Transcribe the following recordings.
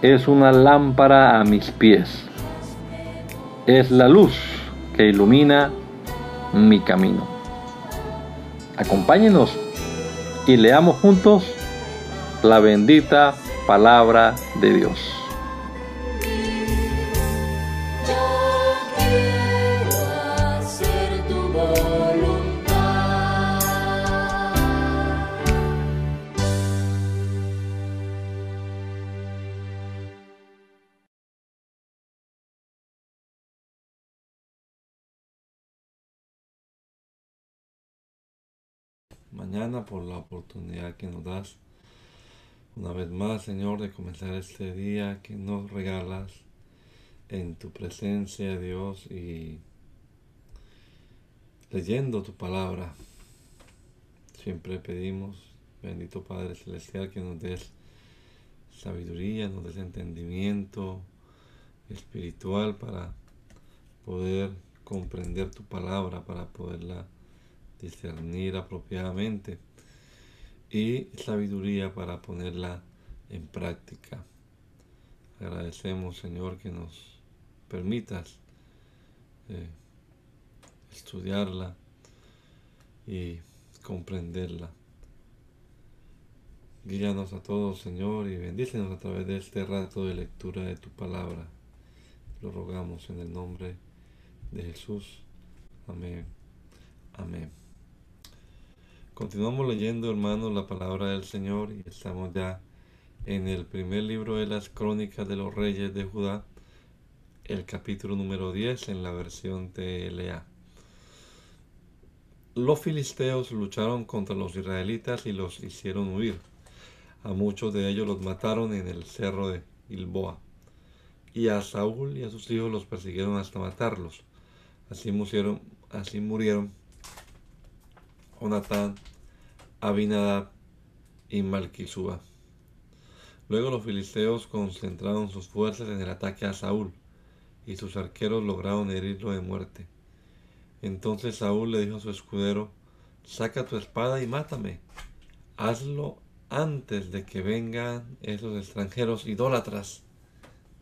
Es una lámpara a mis pies. Es la luz que ilumina mi camino. Acompáñenos y leamos juntos la bendita palabra de Dios. Por la oportunidad que nos das una vez más, Señor, de comenzar este día que nos regalas en tu presencia, Dios, y leyendo tu palabra. Siempre pedimos, bendito Padre Celestial, que nos des sabiduría, nos des entendimiento espiritual para poder comprender tu palabra, para poderla discernir apropiadamente y sabiduría para ponerla en práctica. Agradecemos, Señor, que nos permitas eh, estudiarla y comprenderla. Guíanos a todos, Señor, y bendícenos a través de este rato de lectura de tu palabra. Lo rogamos en el nombre de Jesús. Amén. Amén. Continuamos leyendo, hermanos, la palabra del Señor y estamos ya en el primer libro de las crónicas de los reyes de Judá, el capítulo número 10 en la versión TLA. Los filisteos lucharon contra los israelitas y los hicieron huir. A muchos de ellos los mataron en el cerro de Gilboa. Y a Saúl y a sus hijos los persiguieron hasta matarlos. Así murieron, así murieron Jonatán, Abinadab y Malquisúa. Luego los filisteos concentraron sus fuerzas en el ataque a Saúl, y sus arqueros lograron herirlo de muerte. Entonces Saúl le dijo a su escudero, saca tu espada y mátame. Hazlo antes de que vengan esos extranjeros idólatras.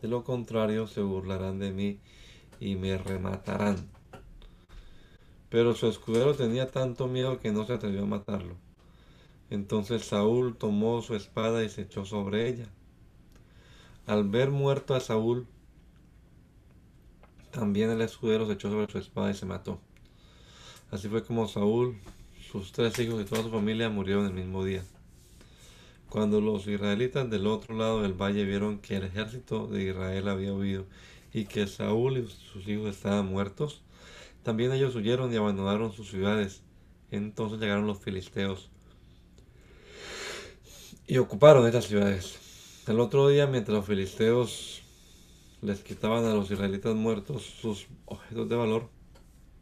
De lo contrario se burlarán de mí y me rematarán. Pero su escudero tenía tanto miedo que no se atrevió a matarlo. Entonces Saúl tomó su espada y se echó sobre ella. Al ver muerto a Saúl, también el escudero se echó sobre su espada y se mató. Así fue como Saúl, sus tres hijos y toda su familia murieron el mismo día. Cuando los israelitas del otro lado del valle vieron que el ejército de Israel había huido y que Saúl y sus hijos estaban muertos, también ellos huyeron y abandonaron sus ciudades. Entonces llegaron los filisteos y ocuparon estas ciudades. El otro día, mientras los filisteos les quitaban a los israelitas muertos sus objetos de valor,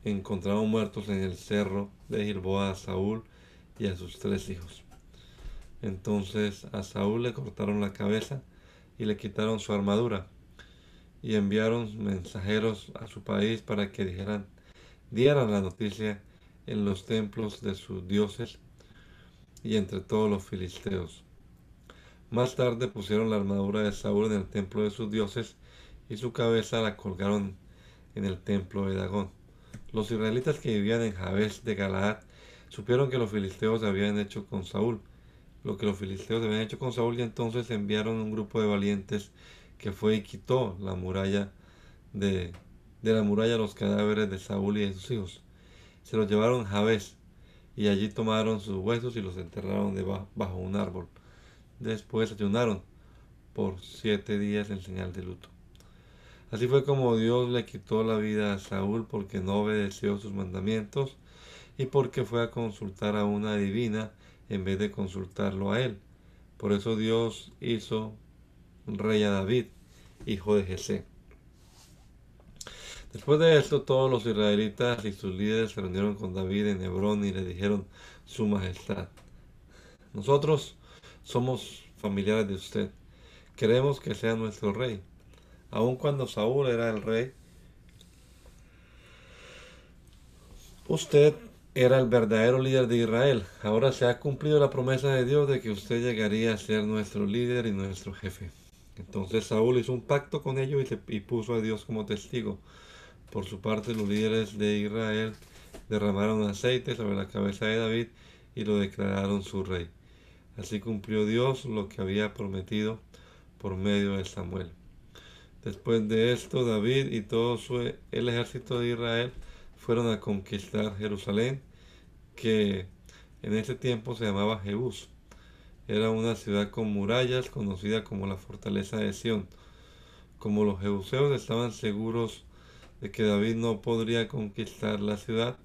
encontraron muertos en el cerro de Gilboa a Saúl y a sus tres hijos. Entonces a Saúl le cortaron la cabeza y le quitaron su armadura y enviaron mensajeros a su país para que dijeran dieran la noticia en los templos de sus dioses y entre todos los filisteos. Más tarde pusieron la armadura de Saúl en el templo de sus dioses y su cabeza la colgaron en el templo de Dagón. Los israelitas que vivían en Jabes de Galaad supieron que los filisteos habían hecho con Saúl, lo que los filisteos habían hecho con Saúl y entonces enviaron un grupo de valientes que fue y quitó la muralla de de la muralla los cadáveres de Saúl y de sus hijos. Se los llevaron a y allí tomaron sus huesos y los enterraron debajo, bajo un árbol. Después ayunaron por siete días en señal de luto. Así fue como Dios le quitó la vida a Saúl porque no obedeció sus mandamientos y porque fue a consultar a una divina en vez de consultarlo a él. Por eso Dios hizo rey a David, hijo de Jesé. Después de esto, todos los israelitas y sus líderes se reunieron con David en Hebrón y le dijeron, Su Majestad, nosotros somos familiares de usted, queremos que sea nuestro rey. Aun cuando Saúl era el rey, usted era el verdadero líder de Israel. Ahora se ha cumplido la promesa de Dios de que usted llegaría a ser nuestro líder y nuestro jefe. Entonces Saúl hizo un pacto con ellos y, puso a Dios como testigo. Por su parte, los líderes de Israel derramaron aceite sobre la cabeza de David y lo declararon su rey. Así cumplió Dios lo que había prometido por medio de Samuel. Después de esto, David y todo su, el ejército de Israel fueron a conquistar Jerusalén, que en ese tiempo se llamaba Jebús. Era una ciudad con murallas conocida como la fortaleza de Sión. Como los jebuseos estaban seguros de que David no podría conquistar la ciudad,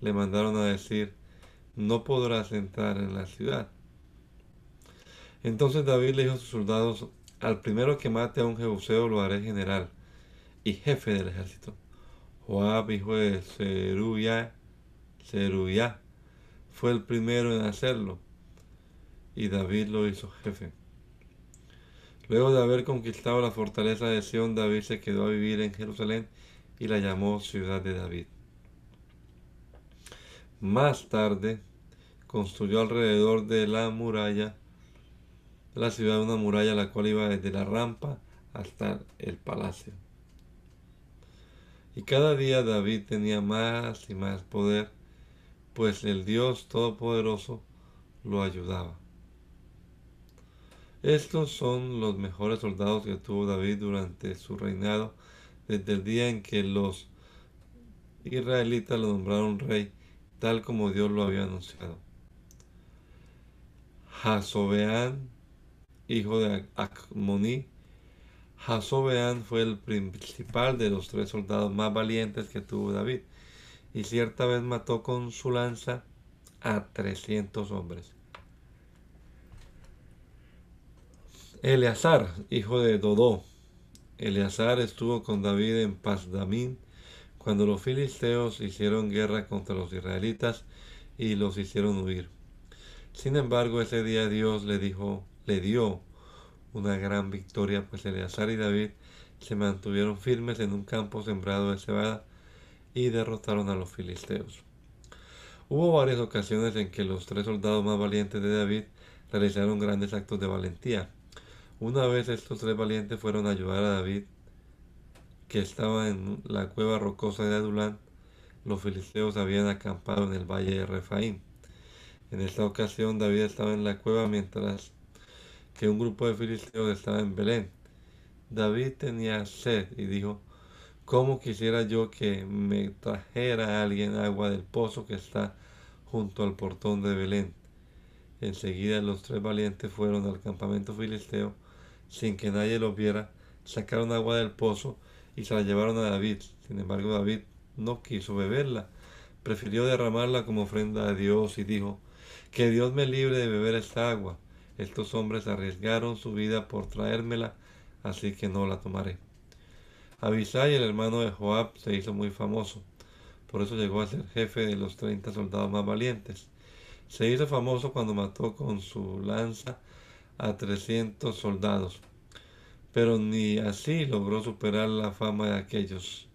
le mandaron a decir, no podrás entrar en la ciudad. Entonces David le dijo a sus soldados, al primero que mate a un jebuseo lo haré general y jefe del ejército. Joab, hijo de Zeruya, fue el primero en hacerlo y David lo hizo jefe. Luego de haber conquistado la fortaleza de Sión, David se quedó a vivir en Jerusalén y la llamó ciudad de David. Más tarde construyó alrededor de la muralla la ciudad una muralla la cual iba desde la rampa hasta el palacio. Y cada día David tenía más y más poder, pues el Dios Todopoderoso lo ayudaba. Estos son los mejores soldados que tuvo David durante su reinado, desde el día en que los israelitas lo nombraron rey, tal como Dios lo había anunciado. Jasobeán hijo de Acmoní. Jasobeán fue el principal de los tres soldados más valientes que tuvo David, y cierta vez mató con su lanza a 300 hombres. Eleazar, hijo de Dodó. Eleazar estuvo con David en Pasdamín cuando los filisteos hicieron guerra contra los israelitas y los hicieron huir. Sin embargo, ese día Dios le dijo le dio una gran victoria, pues Eleazar y David se mantuvieron firmes en un campo sembrado de cebada y derrotaron a los filisteos. Hubo varias ocasiones en que los tres soldados más valientes de David realizaron grandes actos de valentía. Una vez estos tres valientes fueron a ayudar a David, que estaba en la cueva rocosa de Adulán. Los filisteos habían acampado en el valle de Refaim. En esta ocasión David estaba en la cueva mientras que un grupo de filisteos estaba en Belén. David tenía sed y dijo, ¿cómo quisiera yo que me trajera alguien agua del pozo que está junto al portón de Belén? Enseguida los tres valientes fueron al campamento filisteo, sin que nadie los viera, sacaron agua del pozo y se la llevaron a David. Sin embargo, David no quiso beberla, prefirió derramarla como ofrenda a Dios y dijo, que Dios me libre de beber esta agua. Estos hombres arriesgaron su vida por traérmela, así que no la tomaré. Abisai, el hermano de Joab, se hizo muy famoso. Por eso llegó a ser jefe de los treinta soldados más valientes. Se hizo famoso cuando mató con su lanza a trescientos soldados. Pero ni así logró superar la fama de aquellos.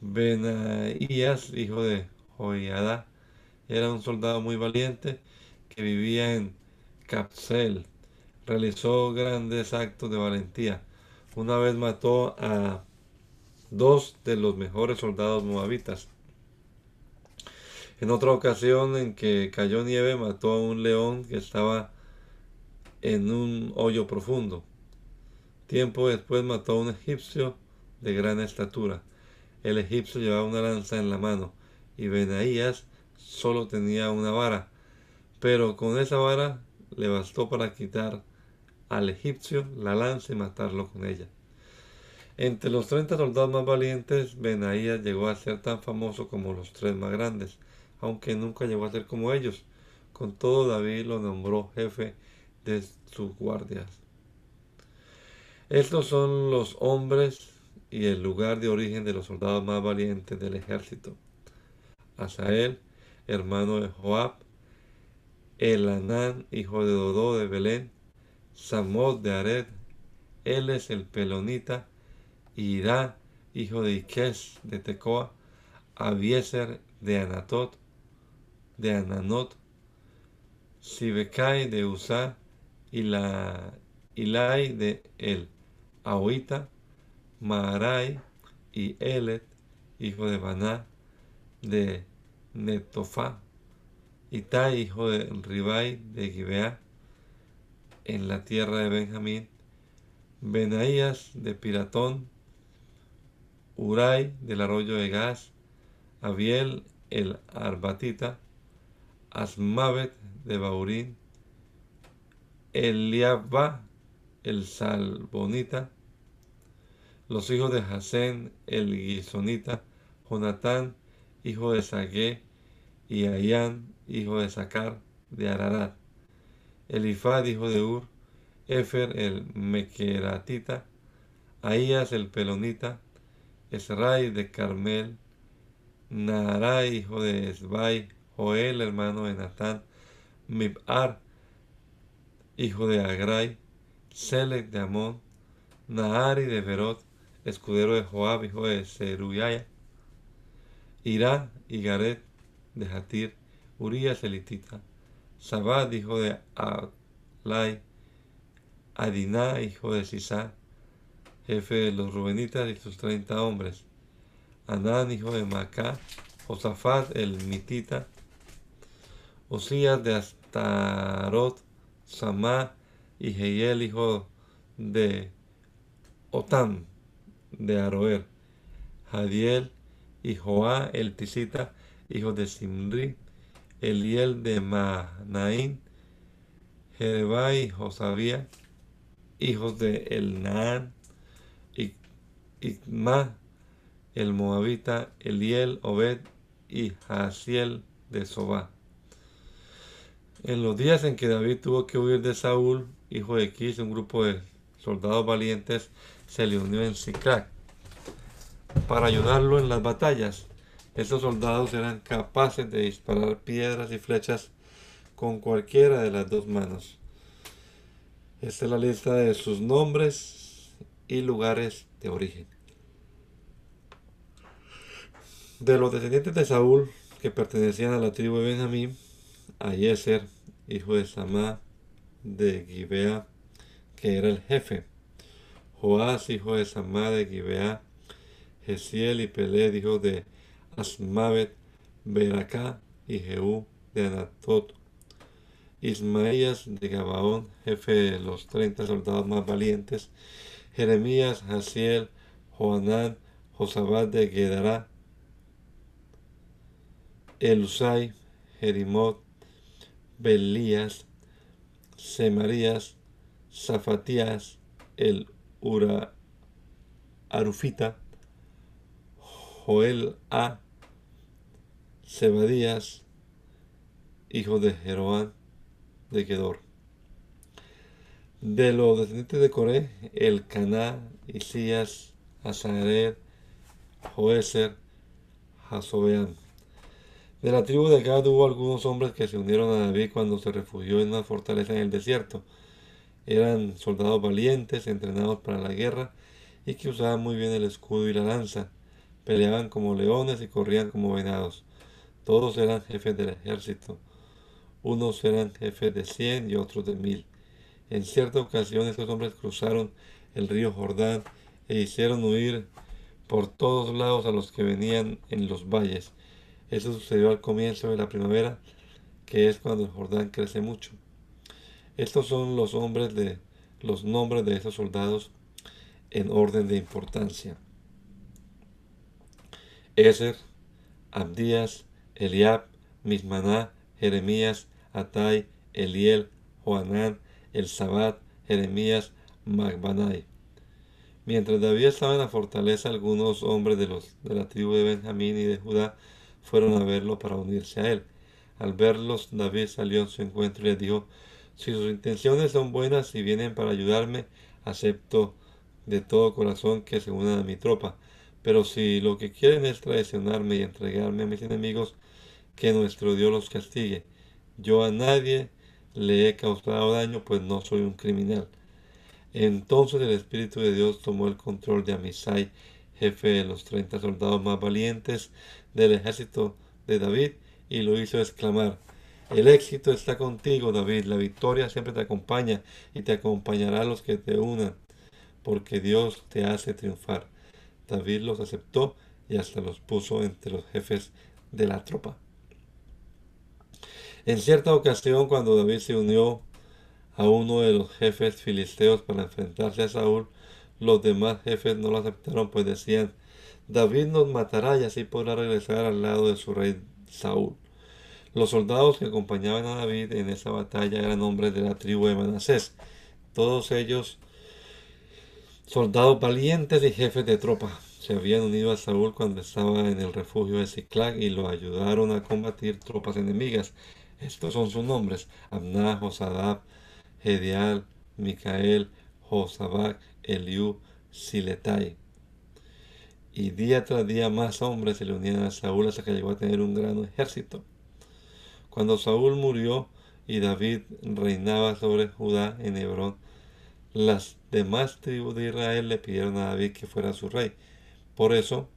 Benaías, hijo de Joiada, era un soldado muy valiente que vivía en Capsel realizó grandes actos de valentía. Una vez mató a dos de los mejores soldados moabitas. En otra ocasión en que cayó nieve mató a un león que estaba en un hoyo profundo. Tiempo después mató a un egipcio de gran estatura. El egipcio llevaba una lanza en la mano y Benaías solo tenía una vara, pero con esa vara le bastó para quitar al egipcio la lanza y matarlo con ella. Entre los treinta soldados más valientes, Benaías llegó a ser tan famoso como los tres más grandes, aunque nunca llegó a ser como ellos. Con todo, David lo nombró jefe de sus guardias. Estos son los hombres y el lugar de origen de los soldados más valientes del ejército. Asael, hermano de Joab, Elanán, hijo de Dodó de Belén, Samod de Ared, él es el Pelonita, Irá, hijo de Iques de Tecoa, Abieser de Anatot, de Ananot, Sibekai de Usa, y la Ilai de El, Ahoita, Maarai y Elet, hijo de Baná, de Netofá, Itai, hijo de Ribai de Gibeá, en la tierra de Benjamín, Benaías de Piratón, Urai del arroyo de Gaz, Abiel el Arbatita, Asmavet de Baurín, Eliabba el Salbonita, los hijos de Hasén el Guisonita, Jonatán, hijo de Sagué, y Ayán, hijo de Sacar, de Ararat, Elifad, hijo de Ur, Efer el Mequeratita, Ahías el Pelonita, Esrai de Carmel, Naharai, hijo de Esbai, Joel, hermano de Natán, Mib'ar, hijo de Agrai, Selec de Amón, Nahari de Berot, escudero de Joab, hijo de Seruyaya, Irá y Garet de Hatir, Urias elitita, Sabad, hijo de Alai, Adiná, hijo de Sisá, jefe de los Rubenitas y sus treinta hombres, Anán, hijo de Macá, Josafat el Mitita, Osías de Astarot, Samá y Jehiel, hijo de Otam, de Aroer, Jadiel y Joá el Tisita, hijo de Simri, Eliel de Manaín, Jerebai y Josabía, hijos de Elnaán, y Ikma, el Moabita, Eliel, Obed y Hasiel de Sobá. En los días en que David tuvo que huir de Saúl, hijo de Kis, un grupo de soldados valientes se le unió en Siclac para ayudarlo en las batallas. Estos soldados eran capaces de disparar piedras y flechas con cualquiera de las dos manos. Esta es la lista de sus nombres y lugares de origen. De los descendientes de Saúl que pertenecían a la tribu de Benjamín, Ayeser, hijo de Samá de Gibea, que era el jefe. Joás, hijo de Samá de Gibea, Gesiel y Peled, hijo de Asmavet, Beracá y Jehú de Anatot. Ismaías de Gabaón, jefe de los treinta soldados más valientes. Jeremías, Hasiel, Joanán, Josabad de Gedará, Elusai, Jerimot, Belías, Semarías, Zafatías, el Ura Arufita, Joel A, Zebadías, hijo de Jeroán de Gedor. De los descendientes de Coré, el Caná, Isías, Azared, Joeser, Jasobeán. De la tribu de Gad hubo algunos hombres que se unieron a David cuando se refugió en una fortaleza en el desierto. Eran soldados valientes, entrenados para la guerra y que usaban muy bien el escudo y la lanza. Peleaban como leones y corrían como venados. Todos eran jefes del ejército. Unos eran jefes de cien y otros de mil. En cierta ocasión estos hombres cruzaron el río Jordán e hicieron huir por todos lados a los que venían en los valles. Eso sucedió al comienzo de la primavera, que es cuando el Jordán crece mucho. Estos son los hombres de los nombres de esos soldados en orden de importancia. Ezer, Abdías, Eliab, Mismaná, Jeremías, Atai, Eliel, Joanán, El Sabat, Jeremías, Magbanai. Mientras David estaba en la fortaleza, algunos hombres de, los, de la tribu de Benjamín y de Judá fueron a verlo para unirse a él. Al verlos, David salió en su encuentro y les dijo, si sus intenciones son buenas y vienen para ayudarme, acepto de todo corazón que se unan a mi tropa. Pero si lo que quieren es traicionarme y entregarme a mis enemigos, que nuestro Dios los castigue. Yo a nadie le he causado daño, pues no soy un criminal. Entonces el Espíritu de Dios tomó el control de Amisai, jefe de los treinta soldados más valientes del ejército de David y lo hizo exclamar, el éxito está contigo, David, la victoria siempre te acompaña y te acompañará los que te unan, porque Dios te hace triunfar. David los aceptó y hasta los puso entre los jefes de la tropa. En cierta ocasión, cuando David se unió a uno de los jefes filisteos para enfrentarse a Saúl, los demás jefes no lo aceptaron, pues decían, David nos matará y así podrá regresar al lado de su rey Saúl. Los soldados que acompañaban a David en esa batalla eran hombres de la tribu de Manasés, todos ellos soldados valientes y jefes de tropa. Se habían unido a Saúl cuando estaba en el refugio de Ciclag y lo ayudaron a combatir tropas enemigas. Estos son sus nombres: Amná, Josadab, Gedial, Micael, Josabac, Eliú, Siletai. Y día tras día más hombres se le unían a Saúl hasta que llegó a tener un gran ejército. Cuando Saúl murió y David reinaba sobre Judá en Hebrón, las demás tribus de Israel le pidieron a David que fuera su rey. Por eso,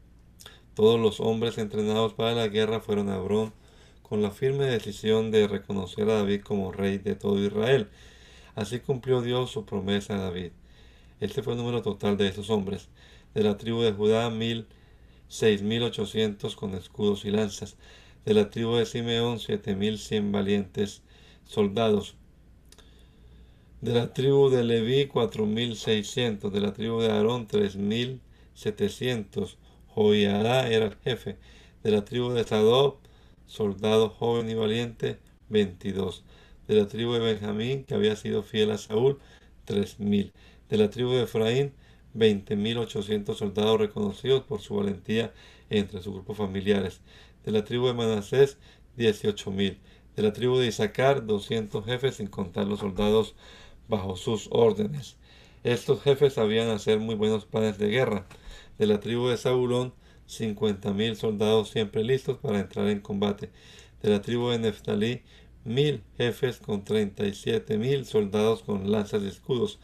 todos los hombres entrenados para la guerra fueron a Hebrón con la firme decisión de reconocer a David como rey de todo Israel. Así cumplió Dios su promesa a David. Este fue el número total de esos hombres. De la tribu de Judá, mil, seis mil ochocientos con escudos y lanzas. De la tribu de Simeón, siete mil cien valientes soldados. De la tribu de Leví, cuatro mil seiscientos. De la tribu de Aarón, tres mil 700. Joiará era el jefe. De la tribu de Sadob, soldado joven y valiente, 22. De la tribu de Benjamín, que había sido fiel a Saúl, 3000. De la tribu de Efraín, 20.800 soldados reconocidos por su valentía entre sus grupos familiares. De la tribu de Manasés, 18.000. De la tribu de Isaacar, 200 jefes, sin contar los soldados bajo sus órdenes. Estos jefes sabían hacer muy buenos planes de guerra de la tribu de cincuenta mil soldados siempre listos para entrar en combate. De la tribu de Neftalí, mil jefes con treinta y siete mil soldados con lanzas y escudos.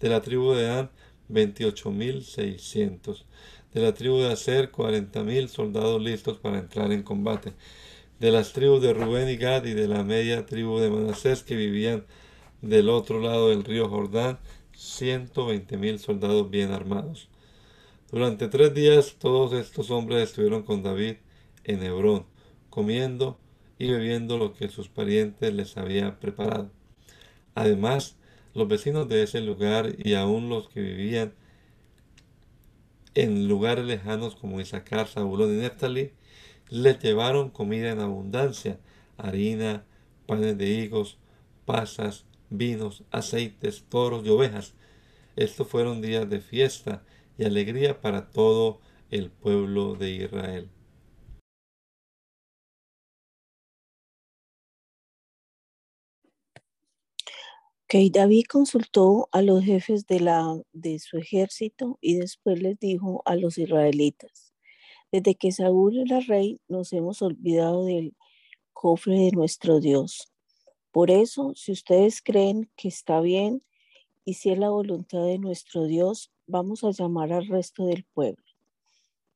De la tribu de Dan, veintiocho mil seiscientos. De la tribu de Aser, cuarenta mil soldados listos para entrar en combate. De las tribus de Rubén y Gad y de la media tribu de Manasés que vivían del otro lado del río Jordán, ciento veinte mil soldados bien armados. Durante tres días todos estos hombres estuvieron con David en Hebrón, comiendo y bebiendo lo que sus parientes les habían preparado. Además, los vecinos de ese lugar y aún los que vivían en lugares lejanos como Isaacar, Zabulón y Neftali, les llevaron comida en abundancia, harina, panes de higos, pasas, vinos, aceites, toros y ovejas. Estos fueron días de fiesta y alegría para todo el pueblo de Israel. Okay, David consultó a los jefes de, la, de su ejército y después les dijo a los israelitas, desde que Saúl era rey nos hemos olvidado del cofre de nuestro Dios. Por eso, si ustedes creen que está bien y si es la voluntad de nuestro Dios, vamos a llamar al resto del pueblo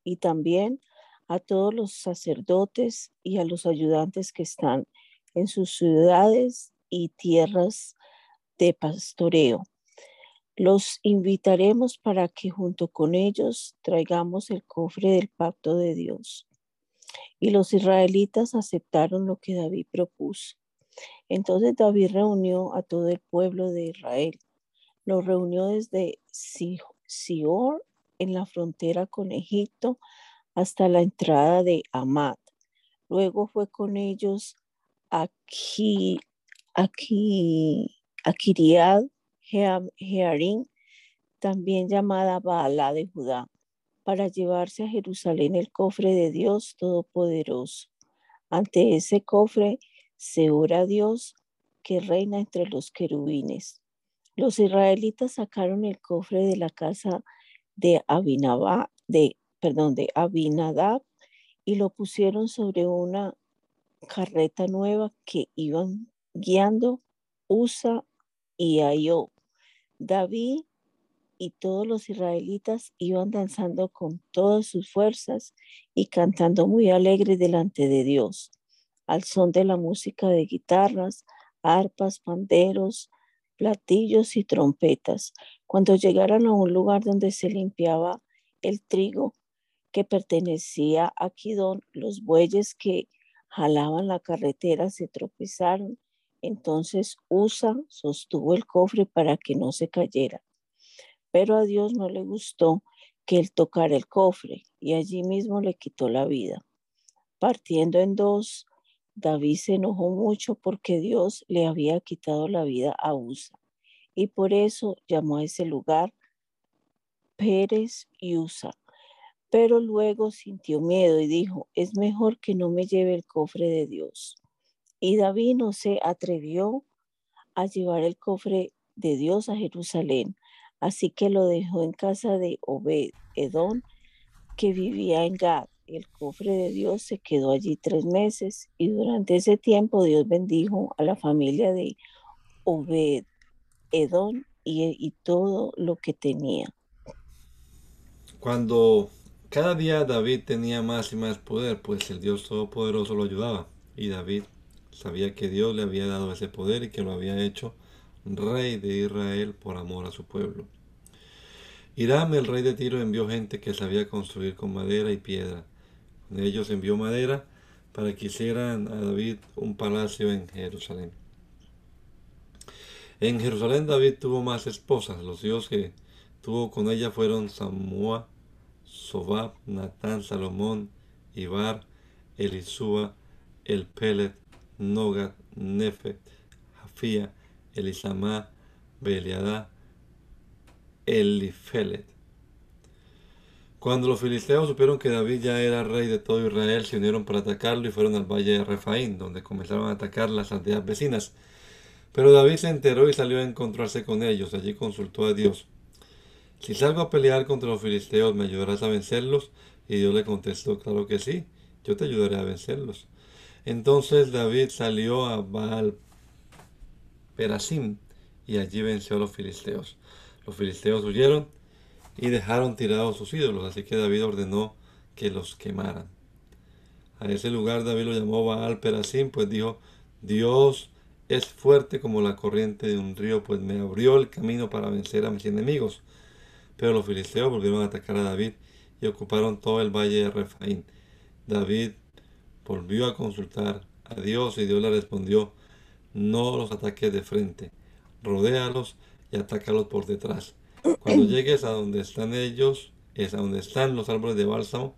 y también a todos los sacerdotes y a los ayudantes que están en sus ciudades y tierras de pastoreo. Los invitaremos para que junto con ellos traigamos el cofre del pacto de Dios. Y los israelitas aceptaron lo que David propuso. Entonces David reunió a todo el pueblo de Israel. Lo reunió desde Sior en la frontera con Egipto hasta la entrada de Amad. Luego fue con ellos a, Kiriad Jearim, también llamada Baala de Judá, para llevarse a Jerusalén el cofre de Dios Todopoderoso. Ante ese cofre se ora Dios que reina entre los querubines. Los israelitas sacaron el cofre de la casa de Abinadab, de, perdón, de Abinadab y lo pusieron sobre una carreta nueva que iban guiando Usa y Ayo. David y todos los israelitas iban danzando con todas sus fuerzas y cantando muy alegres delante de Dios, al son de la música de guitarras, arpas, panderos, platillos y trompetas. Cuando llegaron a un lugar donde se limpiaba el trigo que pertenecía a Kidón, los bueyes que jalaban la carretera se tropezaron. Entonces Usa sostuvo el cofre para que no se cayera. Pero a Dios no le gustó que él tocara el cofre y allí mismo le quitó la vida. Partiendo en dos, David se enojó mucho porque Dios le había quitado la vida a Usa y por eso llamó a ese lugar Pérez y Usa. Pero luego sintió miedo y dijo, es mejor que no me lleve el cofre de Dios. Y David no se atrevió a llevar el cofre de Dios a Jerusalén, así que lo dejó en casa de Obed Edón, que vivía en Gad el cofre de Dios se quedó allí tres meses y durante ese tiempo Dios bendijo a la familia de Obed, Edón y, y todo lo que tenía. Cuando cada día David tenía más y más poder, pues el Dios Todopoderoso lo ayudaba y David sabía que Dios le había dado ese poder y que lo había hecho rey de Israel por amor a su pueblo. Hiram, el rey de Tiro, envió gente que sabía construir con madera y piedra ellos envió madera para que hicieran a David un palacio en Jerusalén. En Jerusalén David tuvo más esposas. Los hijos que tuvo con ella fueron Samua, Sobab, Natán, Salomón, Ibar, Elisúa, El Pelet, Nogat, Nefet, Jafía, Elisamá, Beliadá, Elifelet. Cuando los filisteos supieron que David ya era rey de todo Israel, se unieron para atacarlo y fueron al valle de Refaín, donde comenzaron a atacar las aldeas vecinas. Pero David se enteró y salió a encontrarse con ellos. Allí consultó a Dios. Si salgo a pelear contra los filisteos, ¿me ayudarás a vencerlos? Y Dios le contestó, claro que sí, yo te ayudaré a vencerlos. Entonces David salió a Baal Perasim y allí venció a los filisteos. Los filisteos huyeron y dejaron tirados sus ídolos, así que David ordenó que los quemaran. A ese lugar David lo llamó Baal Perasim, pues dijo, Dios es fuerte como la corriente de un río, pues me abrió el camino para vencer a mis enemigos. Pero los filisteos volvieron a atacar a David y ocuparon todo el valle de Refaín. David volvió a consultar a Dios y Dios le respondió, no los ataques de frente, rodéalos y atácalos por detrás. Cuando llegues a donde están ellos, es a donde están los árboles de bálsamo,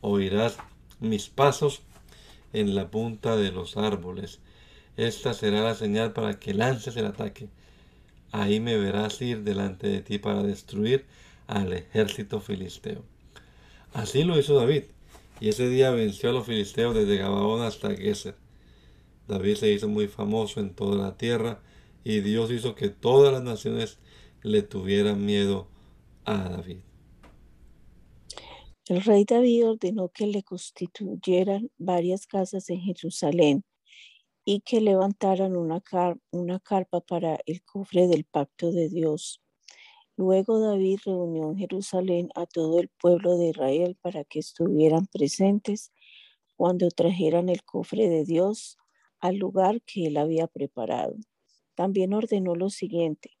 oirás mis pasos en la punta de los árboles. Esta será la señal para que lances el ataque. Ahí me verás ir delante de ti para destruir al ejército filisteo. Así lo hizo David, y ese día venció a los filisteos desde Gabaón hasta Geser. David se hizo muy famoso en toda la tierra, y Dios hizo que todas las naciones le tuvieran miedo a David. El rey David ordenó que le constituyeran varias casas en Jerusalén y que levantaran una, una carpa para el cofre del pacto de Dios. Luego David reunió en Jerusalén a todo el pueblo de Israel para que estuvieran presentes cuando trajeran el cofre de Dios al lugar que él había preparado. También ordenó lo siguiente,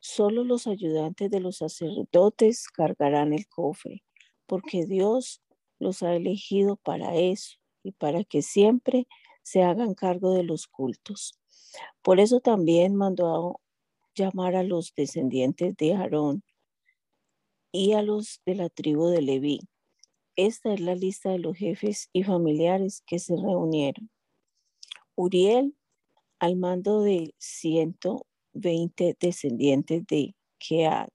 Solo los ayudantes de los sacerdotes cargarán el cofre, porque Dios los ha elegido para eso y para que siempre se hagan cargo de los cultos. Por eso también mandó llamar a los descendientes de Aarón y a los de la tribu de Leví. Esta es la lista de los jefes y familiares que se reunieron. Uriel, al mando de ciento 20 descendientes de Keat.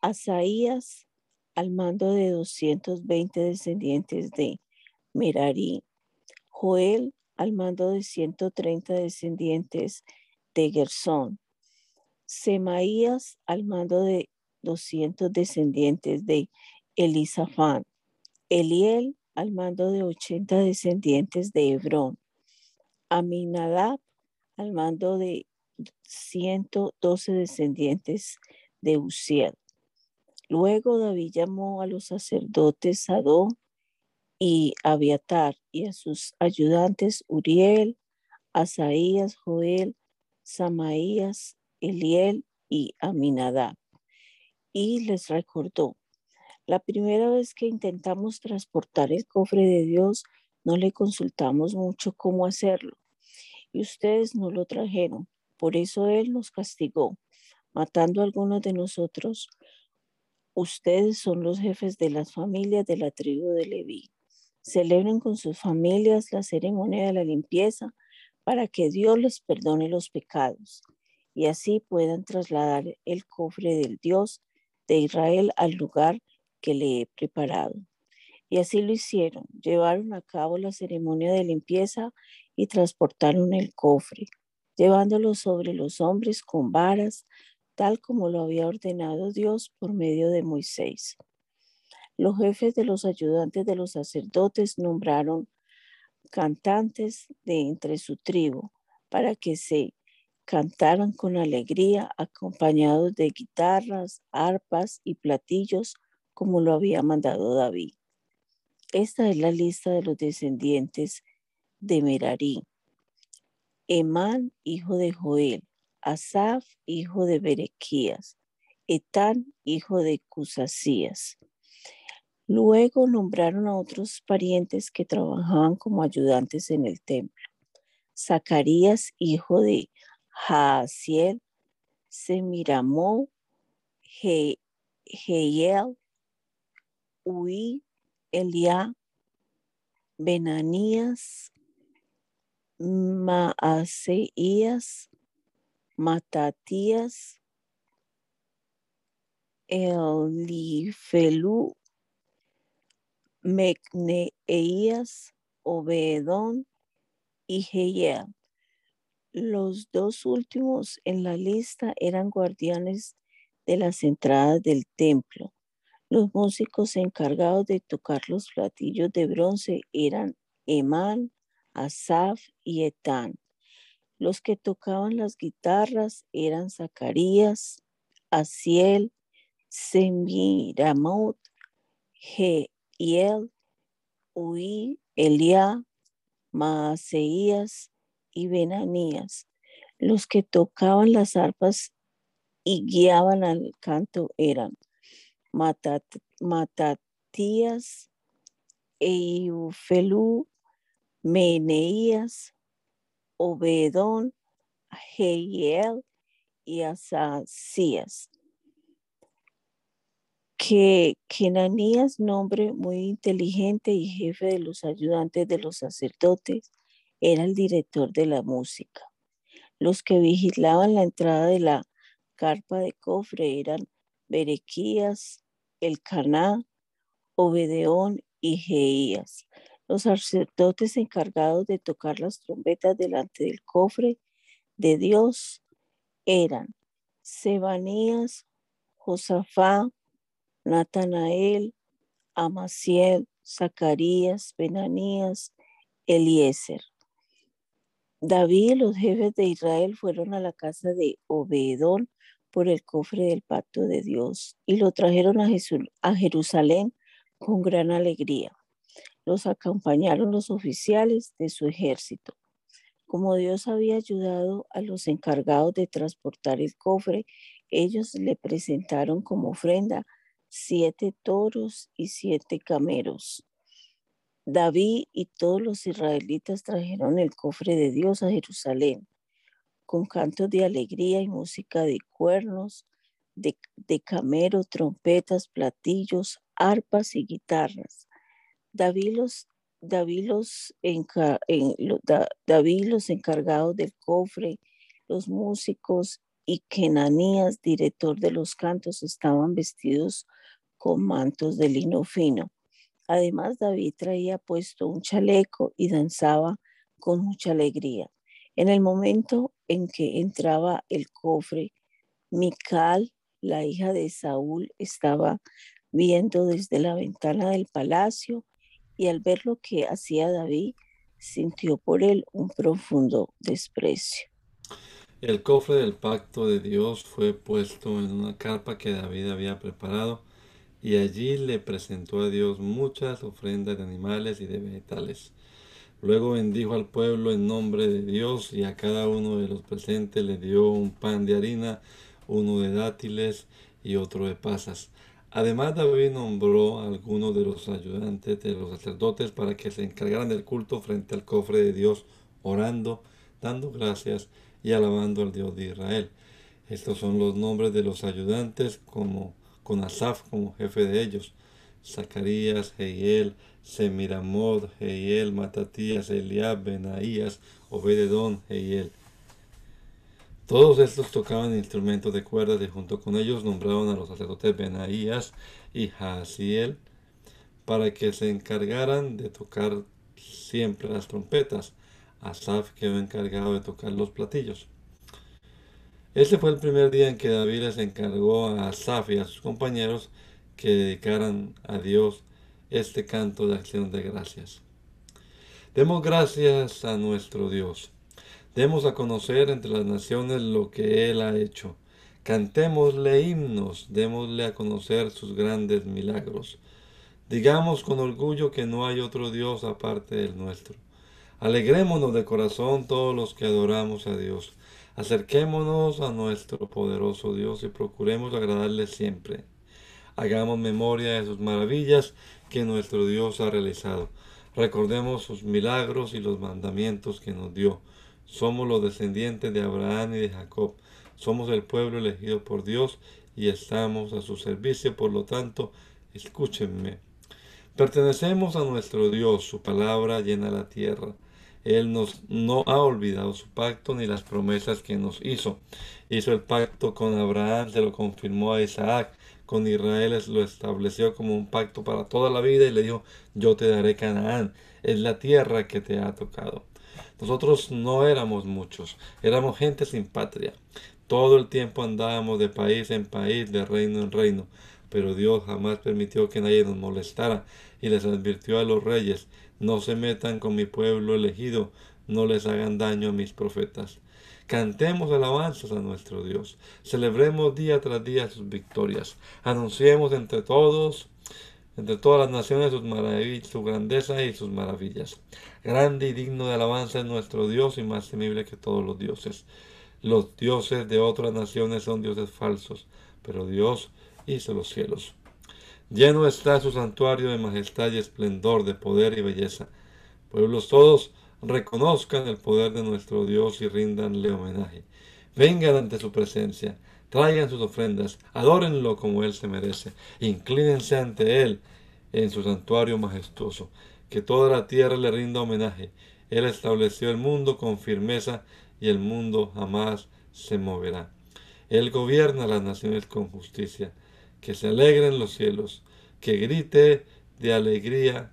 Asaías al mando de 220 descendientes de Merari. Joel al mando de 130 descendientes de Gersón. Semaías al mando de 200 descendientes de Elisafán. Eliel al mando de 80 descendientes de Hebrón. Aminadab al mando de 112 descendientes de Uziel. Luego David llamó a los sacerdotes Sadó y Abiatar y a sus ayudantes Uriel, Asaías, Joel, Samaías, Eliel y Aminadab. Y les recordó, la primera vez que intentamos transportar el cofre de Dios, no le consultamos mucho cómo hacerlo. Y ustedes no lo trajeron. Por eso Él nos castigó, matando a algunos de nosotros. Ustedes son los jefes de las familias de la tribu de Leví. Celebren con sus familias la ceremonia de la limpieza para que Dios les perdone los pecados y así puedan trasladar el cofre del Dios de Israel al lugar que le he preparado. Y así lo hicieron. Llevaron a cabo la ceremonia de limpieza y transportaron el cofre, llevándolo sobre los hombres con varas, tal como lo había ordenado Dios por medio de Moisés. Los jefes de los ayudantes de los sacerdotes nombraron cantantes de entre su tribu para que se cantaran con alegría acompañados de guitarras, arpas y platillos como lo había mandado David. Esta es la lista de los descendientes de Merari. Emán, hijo de Joel, Asaf, hijo de Berequías, Etán, hijo de Cusasías, Luego nombraron a otros parientes que trabajaban como ayudantes en el templo. Zacarías, hijo de Jaasiel, Semiramó, Jeiel, Ui, Eliá, Benanías, Maaseías, Matatías, Elifelu, Mecneías, Obedón y Jehiel. Los dos últimos en la lista eran guardianes de las entradas del templo. Los músicos encargados de tocar los platillos de bronce eran Emán, Asaf y Etán. Los que tocaban las guitarras eran Zacarías, Asiel, Semiramot, Je él, Ui, Eliá, Maaseías y Benanías. Los que tocaban las arpas y guiaban al canto eran Matatías, Eufelu, Meneías, Obedón, Jehiel y Asasías que Kenanías, nombre muy inteligente y jefe de los ayudantes de los sacerdotes, era el director de la música. Los que vigilaban la entrada de la carpa de cofre eran Berequías, Elcaná, Obedeón y Jeías. Los sacerdotes encargados de tocar las trompetas delante del cofre de Dios eran Sebanías, Josafá, Natanael, Amasiel, Zacarías, Benanías, Eliezer. David y los jefes de Israel fueron a la casa de Obedón por el cofre del pacto de Dios y lo trajeron a, a Jerusalén con gran alegría. Los acompañaron los oficiales de su ejército. Como Dios había ayudado a los encargados de transportar el cofre, ellos le presentaron como ofrenda siete toros y siete cameros. David y todos los israelitas trajeron el cofre de Dios a Jerusalén, con cantos de alegría y música de cuernos, de, camero, trompetas, platillos, arpas y guitarras. David los, David los, David los encargados del cofre, los músicos y Kenanías, director de los cantos, estaban vestidos con mantos de lino fino. Además, David traía puesto un chaleco y danzaba con mucha alegría. En el momento en que entraba el cofre, Mical, la hija de Saúl, estaba viendo desde la ventana del palacio y al ver lo que hacía David, sintió por él un profundo desprecio. El cofre del pacto de Dios fue puesto en una carpa que David había preparado y allí le presentó a Dios muchas ofrendas de animales y de vegetales. Luego bendijo al pueblo en nombre de Dios y a cada uno de los presentes le dio un pan de harina, uno de dátiles y otro de pasas. Además David nombró a algunos de los ayudantes de los sacerdotes para que se encargaran del culto frente al cofre de Dios, orando, dando gracias y alabando al Dios de Israel. Estos son los nombres de los ayudantes como con Asaf como jefe de ellos. Zacarías, Heiel, Semiramod, Heiel, Matatías, Eliab, Benaías, Obededón, Heiel. Todos estos tocaban instrumentos de cuerdas y junto con ellos nombraron a los sacerdotes Benaías y Jaasiel para que se encargaran de tocar siempre las trompetas. Asaf quedó encargado de tocar los platillos. Este fue el primer día en que David les encargó a Asaf y a sus compañeros que dedicaran a Dios este canto de acción de gracias. Demos gracias a nuestro Dios. Demos a conocer entre las naciones lo que Él ha hecho. Cantémosle himnos, démosle a conocer sus grandes milagros. Digamos con orgullo que no hay otro Dios aparte del nuestro. Alegrémonos de corazón todos los que adoramos a Dios. Acerquémonos a nuestro poderoso Dios y procuremos agradarle siempre. Hagamos memoria de sus maravillas que nuestro Dios ha realizado. Recordemos sus milagros y los mandamientos que nos dio. Somos los descendientes de Abraham y de Jacob. Somos el pueblo elegido por Dios y estamos a su servicio. Por lo tanto, escúchenme. Pertenecemos a nuestro Dios. Su palabra llena la tierra. Él nos, no ha olvidado su pacto ni las promesas que nos hizo. Hizo el pacto con Abraham, se lo confirmó a Isaac. Con Israel lo estableció como un pacto para toda la vida y le dijo, yo te daré Canaán. Es la tierra que te ha tocado. Nosotros no éramos muchos, éramos gente sin patria. Todo el tiempo andábamos de país en país, de reino en reino. Pero Dios jamás permitió que nadie nos molestara y les advirtió a los reyes, no se metan con mi pueblo elegido, no les hagan daño a mis profetas. Cantemos alabanzas a nuestro Dios, celebremos día tras día sus victorias, anunciemos entre todos, entre todas las naciones sus maravillas, su grandeza y sus maravillas. Grande y digno de alabanza es nuestro Dios y más temible que todos los dioses. Los dioses de otras naciones son dioses falsos, pero Dios hizo los cielos. Lleno está su santuario de majestad y esplendor, de poder y belleza. Pueblos todos reconozcan el poder de nuestro Dios y rindanle homenaje. Vengan ante su presencia, traigan sus ofrendas, adórenlo como Él se merece, inclínense ante Él en su santuario majestuoso, que toda la tierra le rinda homenaje. Él estableció el mundo con firmeza y el mundo jamás se moverá. Él gobierna las naciones con justicia que se alegren los cielos, que grite de alegría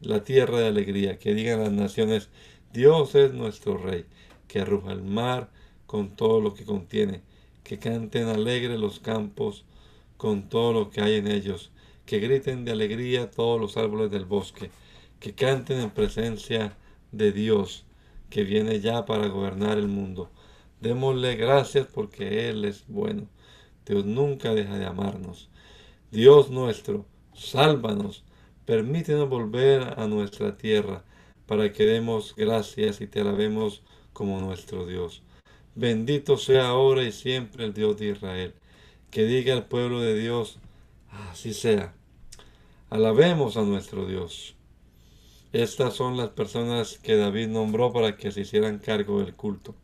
la tierra de alegría, que digan las naciones, Dios es nuestro Rey, que arruja el mar con todo lo que contiene, que canten alegre los campos con todo lo que hay en ellos, que griten de alegría todos los árboles del bosque, que canten en presencia de Dios, que viene ya para gobernar el mundo. Démosle gracias porque Él es bueno Dios nunca deja de amarnos. Dios nuestro, sálvanos, permítenos volver a nuestra tierra para que demos gracias y te alabemos como nuestro Dios. Bendito sea ahora y siempre el Dios de Israel. Que diga el pueblo de Dios, así sea. Alabemos a nuestro Dios. Estas son las personas que David nombró para que se hicieran cargo del culto.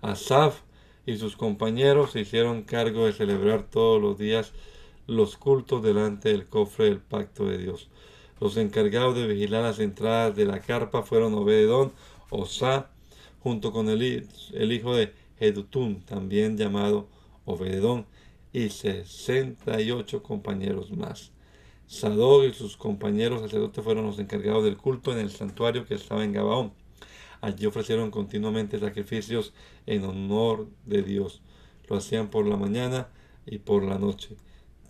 Asaf, y sus compañeros se hicieron cargo de celebrar todos los días los cultos delante del cofre del pacto de Dios. Los encargados de vigilar las entradas de la carpa fueron Obededón, Osa, junto con el, hijo de Jedutún, también llamado Obededón, y sesenta y ocho compañeros más. Sadok y sus compañeros sacerdotes fueron los encargados del culto en el santuario que estaba en Gabaón. Allí ofrecieron continuamente sacrificios en honor de Dios. Lo hacían por la mañana y por la noche,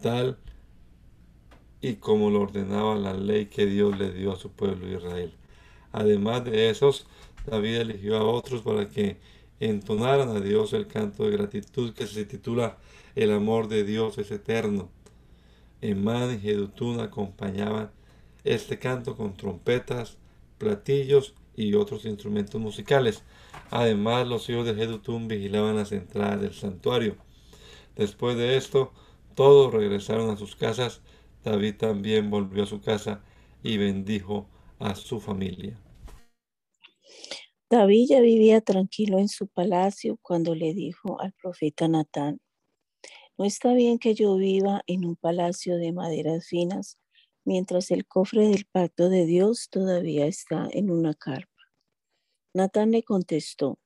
tal y como lo ordenaba la ley que Dios le dio a su pueblo Israel. Además de esos, David eligió a otros para que entonaran a Dios el canto de gratitud que se titula El amor de Dios es eterno. Emán y Jedutún acompañaban este canto con trompetas, platillos y otros instrumentos musicales. Además, los hijos de Jedutún vigilaban las entradas del santuario. Después de esto, todos regresaron a sus casas. David también volvió a su casa y bendijo a su familia. David ya vivía tranquilo en su palacio cuando le dijo al profeta Natán, no está bien que yo viva en un palacio de maderas finas mientras el cofre del pacto de Dios todavía está en una carpa. Natán le contestó,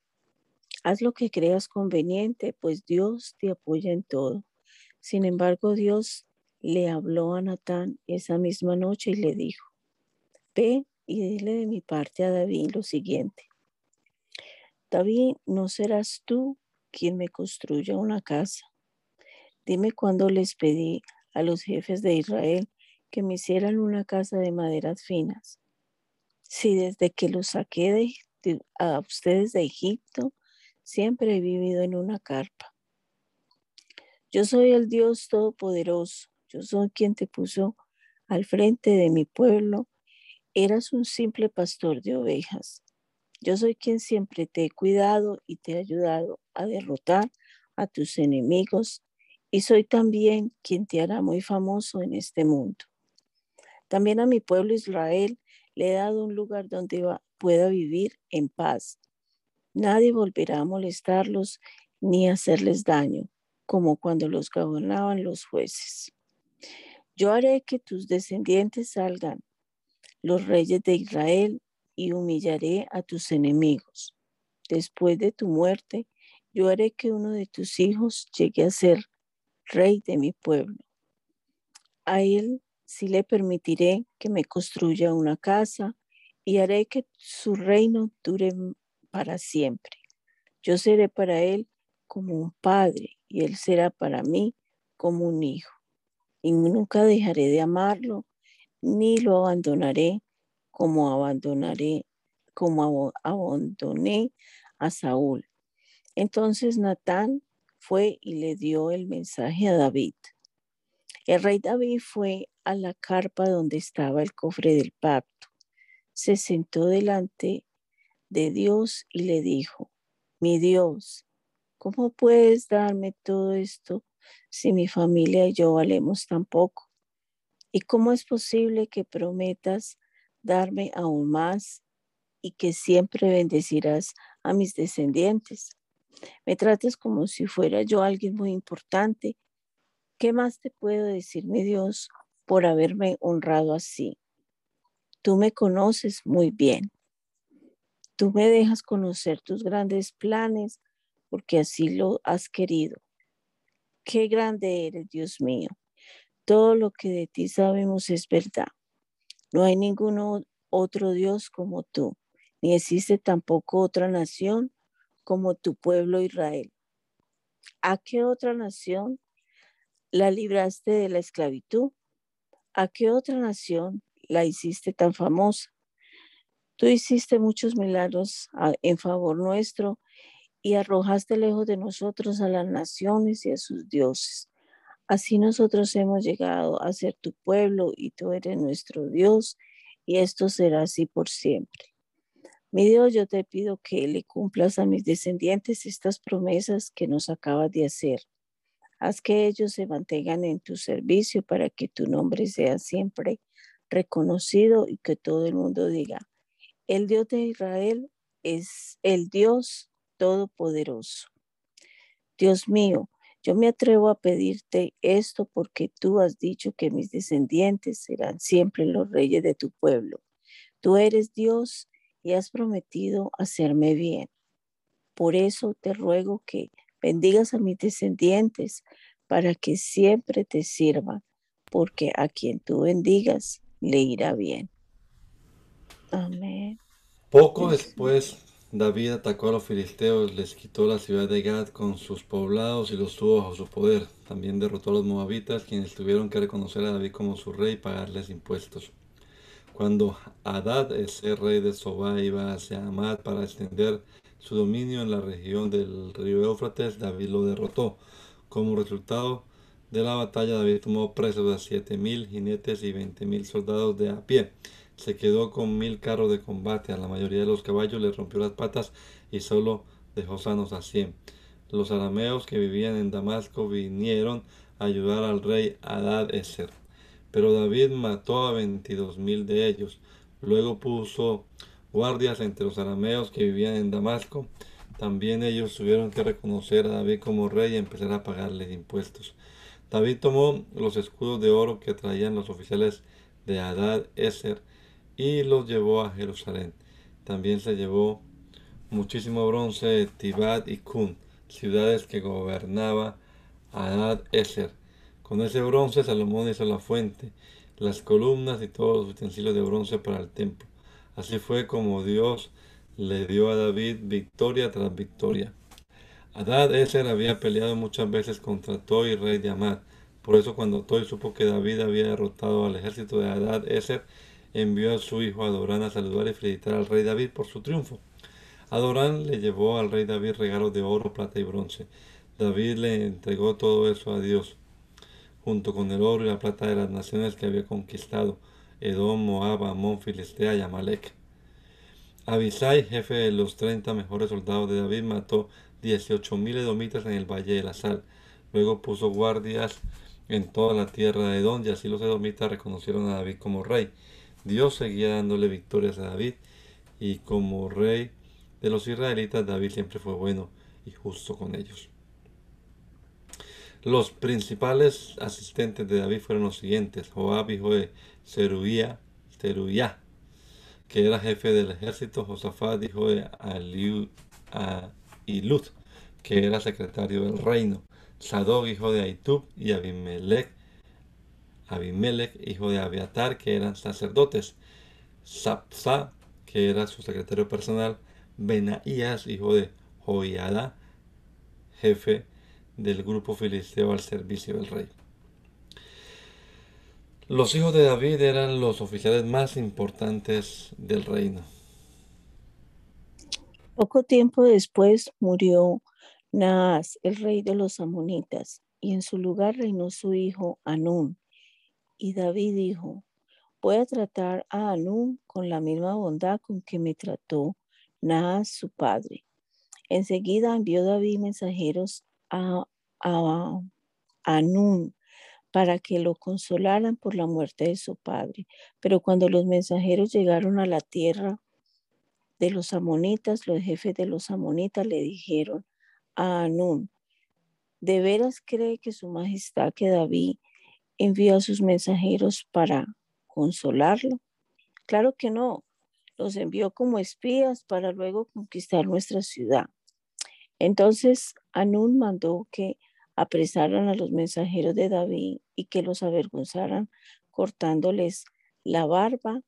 haz lo que creas conveniente, pues Dios te apoya en todo. Sin embargo, Dios le habló a Natán esa misma noche y le dijo, ve y dile de mi parte a David lo siguiente. David, no serás tú quien me construya una casa. Dime cuándo les pedí a los jefes de Israel que me hicieran una casa de maderas finas. Si desde que los saqué de, a ustedes de Egipto, siempre he vivido en una carpa. Yo soy el Dios Todopoderoso. Yo soy quien te puso al frente de mi pueblo. Eras un simple pastor de ovejas. Yo soy quien siempre te he cuidado y te he ayudado a derrotar a tus enemigos y soy también quien te hará muy famoso en este mundo. También a mi pueblo Israel le he dado un lugar donde pueda vivir en paz. Nadie volverá a molestarlos ni hacerles daño, como cuando los gobernaban los jueces. Yo haré que tus descendientes salgan, los reyes de Israel, y humillaré a tus enemigos. Después de tu muerte, yo haré que uno de tus hijos llegue a ser rey de mi pueblo. A él sí le permitiré que me construya una casa y haré que su reino dure para siempre. Yo seré para él como un padre y él será para mí como un hijo. Y nunca dejaré de amarlo, ni lo abandonaré como abandonaré, como abandoné a Saúl. Entonces Natán fue y le dio el mensaje a David. El rey David fue a la carpa donde estaba el cofre del pacto. Se sentó delante de Dios y le dijo, mi Dios, ¿cómo puedes darme todo esto si mi familia y yo valemos tan poco? ¿Y cómo es posible que prometas darme aún más y que siempre bendecirás a mis descendientes. Me trates como si fuera yo alguien muy importante. ¿Qué más te puedo decir, mi Dios, por haberme honrado así? Tú me conoces muy bien. Tú me dejas conocer tus grandes planes porque así lo has querido. Qué grande eres, Dios mío. Todo lo que de ti sabemos es verdad. No hay ningún otro Dios como tú, ni existe tampoco otra nación como tu pueblo Israel. ¿A qué otra nación la libraste de la esclavitud? ¿A qué otra nación la hiciste tan famosa? Tú hiciste muchos milagros en favor nuestro y arrojaste lejos de nosotros a las naciones y a sus dioses. Así nosotros hemos llegado a ser tu pueblo y tú eres nuestro Dios y esto será así por siempre. Mi Dios, yo te pido que le cumplas a mis descendientes estas promesas que nos acabas de hacer. Haz que ellos se mantengan en tu servicio para que tu nombre sea siempre reconocido y que todo el mundo diga, el Dios de Israel es el Dios todopoderoso. Dios mío, yo me atrevo a pedirte esto porque tú has dicho que mis descendientes serán siempre los reyes de tu pueblo. Tú eres Dios y has prometido hacerme bien. Por eso te ruego que bendigas a mis descendientes para que siempre te sirvan, porque a quien tú bendigas le irá bien. Amén. Poco después David atacó a los filisteos, les quitó la ciudad de Gad con sus poblados y los tuvo bajo su poder. También derrotó a los moabitas, quienes tuvieron que reconocer a David como su rey y pagarles impuestos. Cuando Hadad, ese rey de Sobá, iba hacia Amad para extender su dominio en la región del río Éufrates, David lo derrotó. Como resultado, de la batalla, David tomó presos a siete mil jinetes y veinte mil soldados de a pie. Se quedó con mil carros de combate. A la mayoría de los caballos les rompió las patas y solo dejó sanos a cien. Los arameos que vivían en Damasco vinieron a ayudar al rey Adad Eser. Pero David mató a veintidós mil de ellos. Luego puso guardias entre los arameos que vivían en Damasco. También ellos tuvieron que reconocer a David como rey y empezar a pagarle impuestos. David tomó los escudos de oro que traían los oficiales de Adad Eser y los llevó a Jerusalén. También se llevó muchísimo bronce de Tibat y Kun, ciudades que gobernaba Adad Eser. Con ese bronce Salomón hizo la fuente, las columnas y todos los utensilios de bronce para el templo. Así fue como Dios le dio a David victoria tras victoria. Adad Eser había peleado muchas veces contra Toi, rey de Amad. Por eso cuando Toi supo que David había derrotado al ejército de Adad Eser, envió a su hijo Adorán a saludar y felicitar al rey David por su triunfo. Adorán le llevó al rey David regalos de oro, plata y bronce. David le entregó todo eso a Dios, junto con el oro y la plata de las naciones que había conquistado, Edom, Moab, Amón, Filistea y Amalek. Abisai, jefe de los treinta mejores soldados de David, mató dieciocho mil edomitas en el Valle de la Sal. Luego puso guardias en toda la tierra de Edom y así los edomitas reconocieron a David como rey. Dios seguía dándole victorias a David y como rey de los israelitas David siempre fue bueno y justo con ellos. Los principales asistentes de David fueron los siguientes: Joab, hijo de Zeruía, que era jefe del ejército, Josafat, hijo de Ahilud, que era secretario del reino, Sadok, hijo de Aitub, y Abimelech, Abimelech, hijo de Abiatar, que eran sacerdotes, Sapsa, que era su secretario personal, Benaías, hijo de Joiada, jefe del grupo filisteo al servicio del rey. Los hijos de David eran los oficiales más importantes del reino. Poco tiempo después murió Naas, el rey de los amonitas, y en su lugar reinó su hijo Anún. Y David dijo, voy a tratar a Anún con la misma bondad con que me trató Naas, su padre. Enseguida envió David mensajeros a, a para que lo consolaran por la muerte de su padre. Pero cuando los mensajeros llegaron a la tierra de los amonitas, los jefes de los amonitas le dijeron a Anún, ¿de veras cree que su majestad que David envió a sus mensajeros para consolarlo? Claro que no, los envió como espías para luego conquistar nuestra ciudad. Entonces Anún mandó que apresaran a los mensajeros de David y que los avergonzaran cortándoles la barba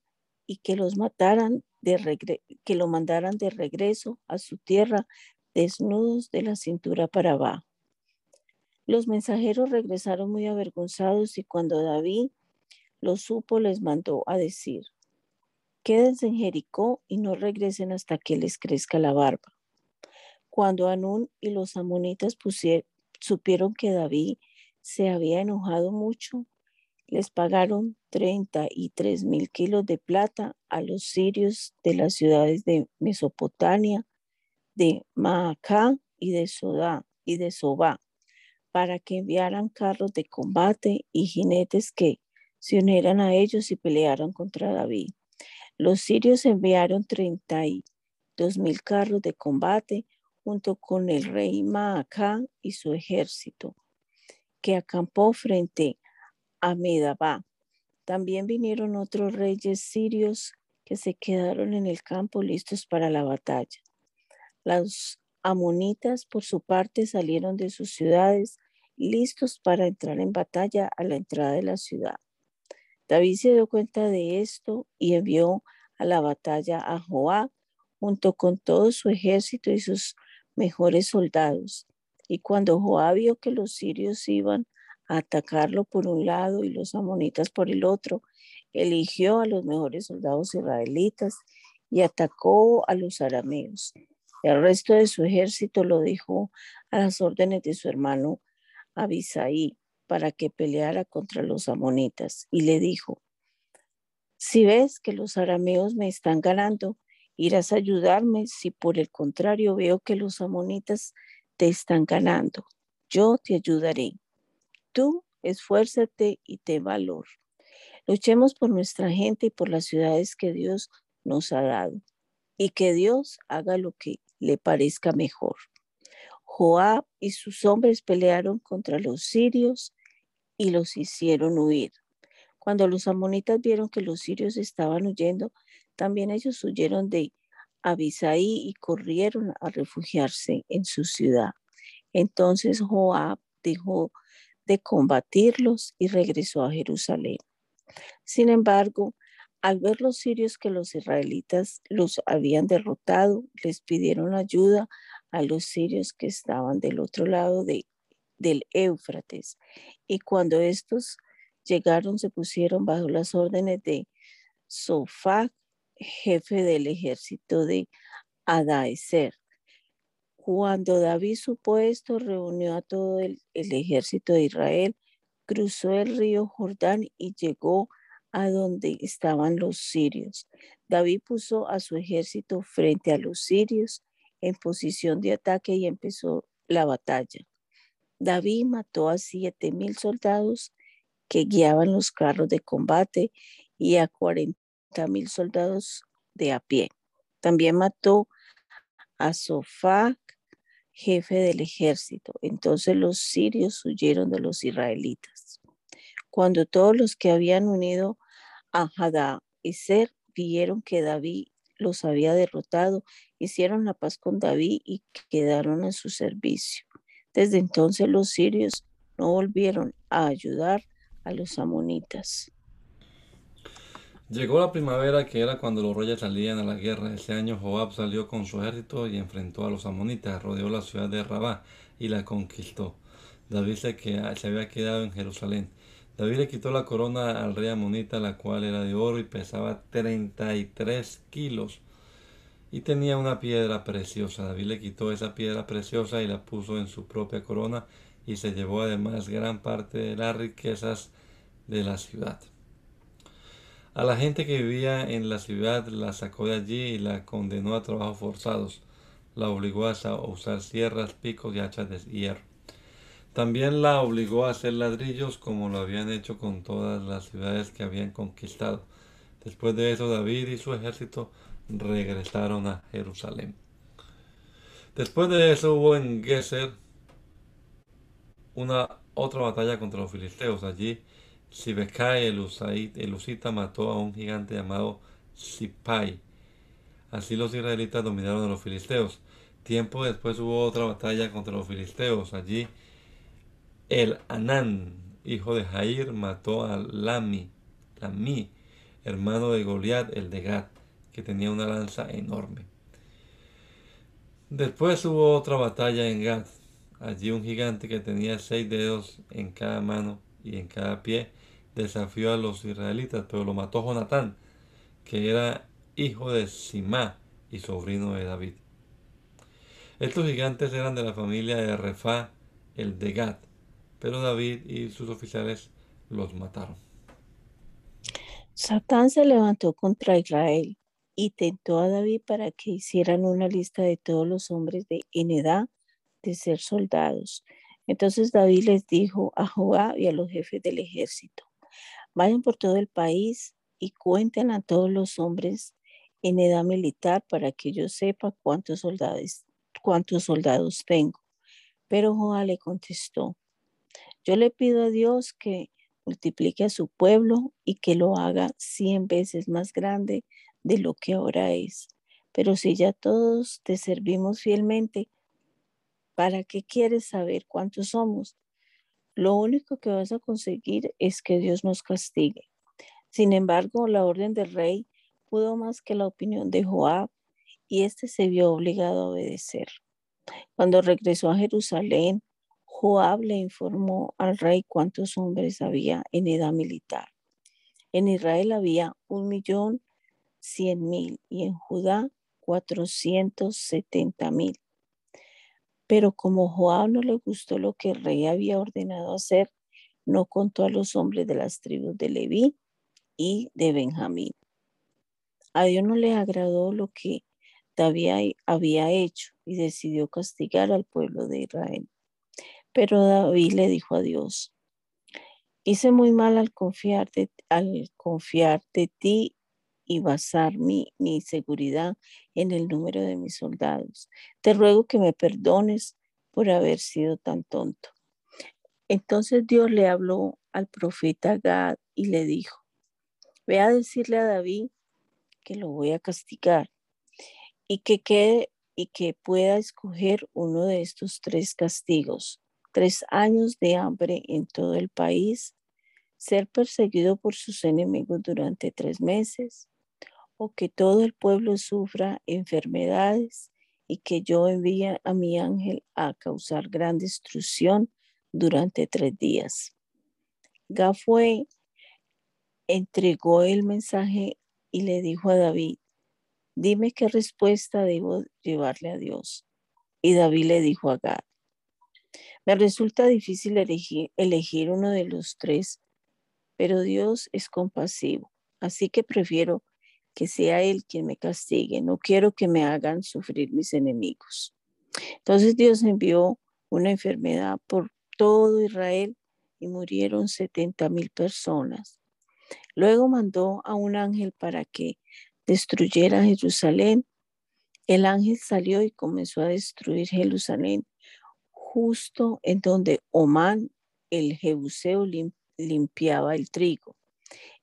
y que los mataran de que lo mandaran de regreso a su tierra desnudos de la cintura para abajo. Los mensajeros regresaron muy avergonzados y cuando David lo supo les mandó a decir, quédense en Jericó y no regresen hasta que les crezca la barba. Cuando Anún y los amonitas pusieron, supieron que David se había enojado mucho, les pagaron 33 mil kilos de plata a los sirios de las ciudades de Mesopotamia, de Maacá y de Sodá y de Sobá, para que enviaran carros de combate y jinetes que se unieran a ellos y pelearan contra David. Los sirios enviaron 32 mil carros de combate junto con el rey Maacá y su ejército, que acampó frente a Medabá. También vinieron otros reyes sirios que se quedaron en el campo listos para la batalla. Los amonitas, por su parte, salieron de sus ciudades listos para entrar en batalla a la entrada de la ciudad. David se dio cuenta de esto y envió a la batalla a Joab junto con todo su ejército y sus mejores soldados. Y cuando Joab vio que los sirios iban a atacarlo por un lado y los amonitas por el otro, eligió a los mejores soldados israelitas y atacó a los arameos. El resto de su ejército lo dejó a las órdenes de su hermano Abisaí. para que peleara contra los amonitas y le dijo, si ves que los arameos me están ganando, irás a ayudarme si por el contrario veo que los amonitas te están ganando. Yo te ayudaré. Tú esfuérzate y te valor. Luchemos por nuestra gente y por las ciudades que Dios nos ha dado y que Dios haga lo que le parezca mejor. Joab y sus hombres pelearon contra los sirios y los hicieron huir. Cuando los amonitas vieron que los sirios estaban huyendo, también ellos huyeron de Abisaí y corrieron a refugiarse en su ciudad. Entonces Joab dejó de combatirlos y regresó a Jerusalén. Sin embargo, al ver los sirios que los israelitas los habían derrotado, les pidieron ayuda a los sirios que estaban del otro lado de, del Éufrates. Y cuando estos llegaron, se pusieron bajo las órdenes de Sofac, jefe del ejército de Adaeser. Cuando David supo esto, reunió a todo el, el ejército de Israel cruzó el río Jordán y llegó a donde estaban los sirios. David puso a su ejército frente a los sirios en posición de ataque y empezó la batalla. David mató a siete mil soldados que guiaban los carros de combate y a cuarenta mil soldados de a pie. También mató a Sofac jefe del ejército. Entonces los sirios huyeron de los israelitas. Cuando todos los que habían unido a Hadá y Ser vieron que David los había derrotado, hicieron la paz con David y quedaron en su servicio. Desde entonces los sirios no volvieron a ayudar a los amonitas. Llegó la primavera, que era cuando los reyes salían a la guerra. Ese año Joab salió con su ejército y enfrentó a los amonitas, rodeó la ciudad de Rabá y la conquistó. David se, se había quedado en Jerusalén. David le quitó la corona al rey amonita, la cual era de oro y pesaba 33 kilos. Y tenía una piedra preciosa. David le quitó esa piedra preciosa y la puso en su propia corona y se llevó además gran parte de las riquezas de la ciudad. A la gente que vivía en la ciudad la sacó de allí y la condenó a trabajos forzados. La obligó a usar sierras, picos y hachas de hierro. También la obligó a hacer ladrillos como lo habían hecho con todas las ciudades que habían conquistado. Después de eso David y su ejército regresaron a Jerusalén. Después de eso hubo en Geser una otra batalla contra los filisteos. Allí Sibekai el, el Usita mató a un gigante llamado Sipai. Así los israelitas dominaron a los filisteos. Tiempo después hubo otra batalla contra los filisteos. Allí el Anán, hijo de Jair, mató a Lami, Lami, hermano de Goliat, el de Gad, que tenía una lanza enorme. Después hubo otra batalla en Gad. Allí un gigante que tenía seis dedos en cada mano y en cada pie desafió a los israelitas, pero lo mató Jonatán, que era hijo de Simá y sobrino de David. Estos gigantes eran de la familia de Refá, el de Gad, pero David y sus oficiales los mataron. Satán se levantó contra Israel y tentó a David para que hicieran una lista de todos los hombres de en edad de ser soldados. Entonces David les dijo a Joab y a los jefes del ejército, Vayan por todo el país y cuenten a todos los hombres en edad militar para que yo sepa cuántos soldados, cuántos soldados tengo. Pero Joa le contestó, yo le pido a Dios que multiplique a su pueblo y que lo haga cien veces más grande de lo que ahora es. Pero si ya todos te servimos fielmente, ¿para qué quieres saber cuántos somos? Lo único que vas a conseguir es que Dios nos castigue. Sin embargo, la orden del rey pudo más que la opinión de Joab y éste se vio obligado a obedecer. Cuando regresó a Jerusalén, Joab le informó al rey cuántos hombres había en edad militar. En Israel había un millón cien mil y en Judá cuatrocientos setenta mil. Pero como Joab no le gustó lo que el rey había ordenado hacer, no contó a los hombres de las tribus de Leví y de Benjamín. A Dios no le agradó lo que David había hecho y decidió castigar al pueblo de Israel. Pero David le dijo a Dios, hice muy mal al confiar de, al confiar de ti y basar mi, mi seguridad en el número de mis soldados. Te ruego que me perdones por haber sido tan tonto. Entonces Dios le habló al profeta Gad y le dijo, ve a decirle a David que lo voy a castigar y que quede y que pueda escoger uno de estos tres castigos, tres años de hambre en todo el país, ser perseguido por sus enemigos durante tres meses, que todo el pueblo sufra enfermedades y que yo envíe a mi ángel a causar gran destrucción durante tres días. Gafue entregó el mensaje y le dijo a David, dime qué respuesta debo llevarle a Dios. Y David le dijo a Gad, me resulta difícil elegir, elegir uno de los tres, pero Dios es compasivo, así que prefiero que sea Él quien me castigue. No quiero que me hagan sufrir mis enemigos. Entonces Dios envió una enfermedad por todo Israel y murieron 70 mil personas. Luego mandó a un ángel para que destruyera Jerusalén. El ángel salió y comenzó a destruir Jerusalén justo en donde Omán, el Jebuseo, limpiaba el trigo.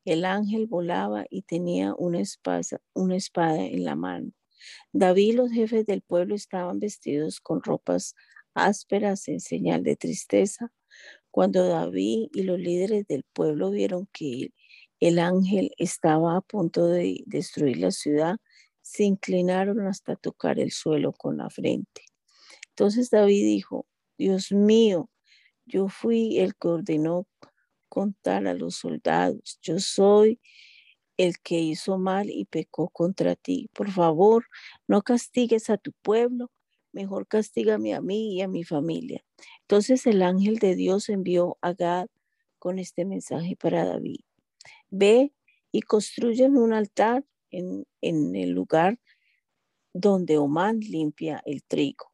El ángel volaba y tenía una espada, en la mano. David y los jefes del pueblo estaban vestidos con ropas ásperas en señal de tristeza. Cuando David y los líderes del pueblo vieron que el ángel estaba a punto de destruir la ciudad, se inclinaron hasta tocar el suelo con la frente. Entonces David dijo, Dios mío, yo fui el que ordenó contar a los soldados, yo soy el que hizo mal y pecó contra ti. Por favor, no castigues a tu pueblo, mejor castígame a mí y a mi familia. Entonces el ángel de Dios envió a Gad con este mensaje para David. Ve y construyen un altar en, el lugar donde Omán limpia el trigo.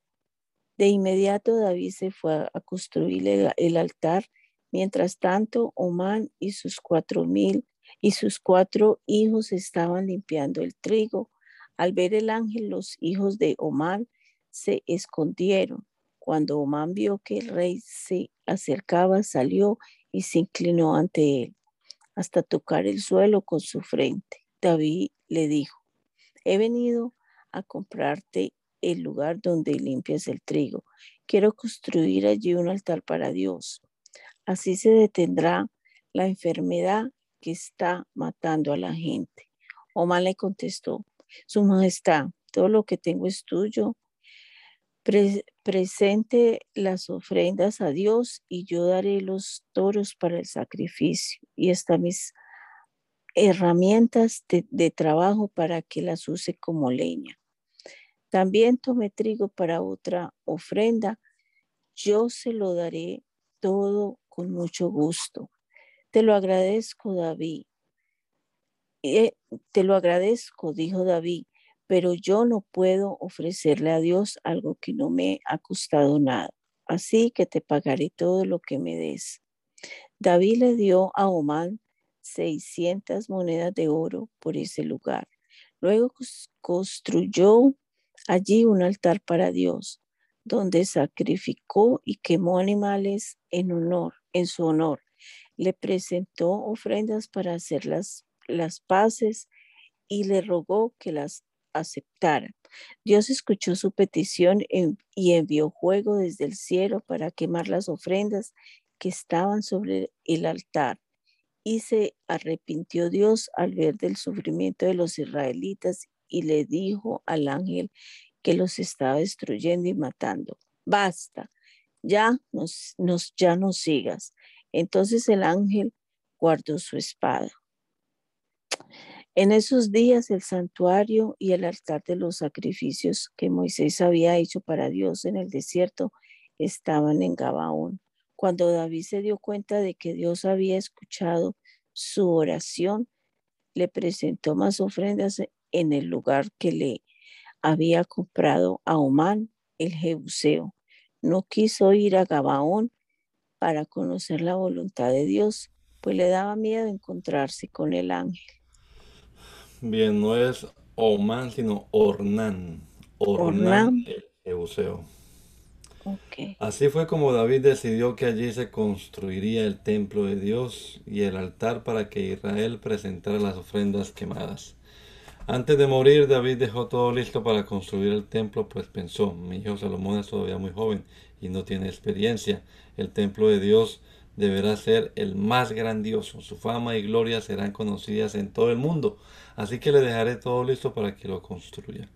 De inmediato David se fue a construir el altar Mientras tanto, Omán y sus cuatro mil y sus cuatro hijos estaban limpiando el trigo. Al ver el ángel, los hijos de Omán se escondieron. Cuando Omán vio que el rey se acercaba, salió y se inclinó ante él hasta tocar el suelo con su frente. David le dijo, he venido a comprarte el lugar donde limpias el trigo. Quiero construir allí un altar para Dios. Así se detendrá la enfermedad que está matando a la gente. Omar le contestó, Su Majestad, todo lo que tengo es tuyo. presente las ofrendas a Dios y yo daré los toros para el sacrificio y hasta mis herramientas de, de trabajo para que las use como leña. También tomé trigo para otra ofrenda. Yo se lo daré todo con mucho gusto. Te lo agradezco, David. Eh, te lo agradezco, dijo David, pero yo no puedo ofrecerle a Dios algo que no me ha costado nada. Así que te pagaré todo lo que me des. David le dio a Omán 600 monedas de oro por ese lugar. Luego construyó allí un altar para Dios, donde sacrificó y quemó animales en honor en su honor. Le presentó ofrendas para hacer las, paces y le rogó que las aceptara. Dios escuchó su petición y envió fuego desde el cielo para quemar las ofrendas que estaban sobre el altar. Y se arrepintió Dios al ver del sufrimiento de los israelitas y le dijo al ángel que los estaba destruyendo y matando, basta, ya nos, nos, ya no sigas. Entonces el ángel guardó su espada. En esos días el santuario y el altar de los sacrificios que Moisés había hecho para Dios en el desierto estaban en Gabaón. Cuando David se dio cuenta de que Dios había escuchado su oración, le presentó más ofrendas en el lugar que le había comprado a Omán, el Jebuseo. No quiso ir a Gabaón para conocer la voluntad de Dios, pues le daba miedo encontrarse con el ángel. Bien, no es Omán, sino Ornán. Ornán, el Jebuseo. Así fue como David decidió que allí se construiría el templo de Dios y el altar para que Israel presentara las ofrendas quemadas. Antes de morir, David dejó todo listo para construir el templo, pues pensó, mi hijo Salomón es todavía muy joven y no tiene experiencia. El templo de Dios deberá ser el más grandioso. Su fama y gloria serán conocidas en todo el mundo. Así que le dejaré todo listo para que lo construya.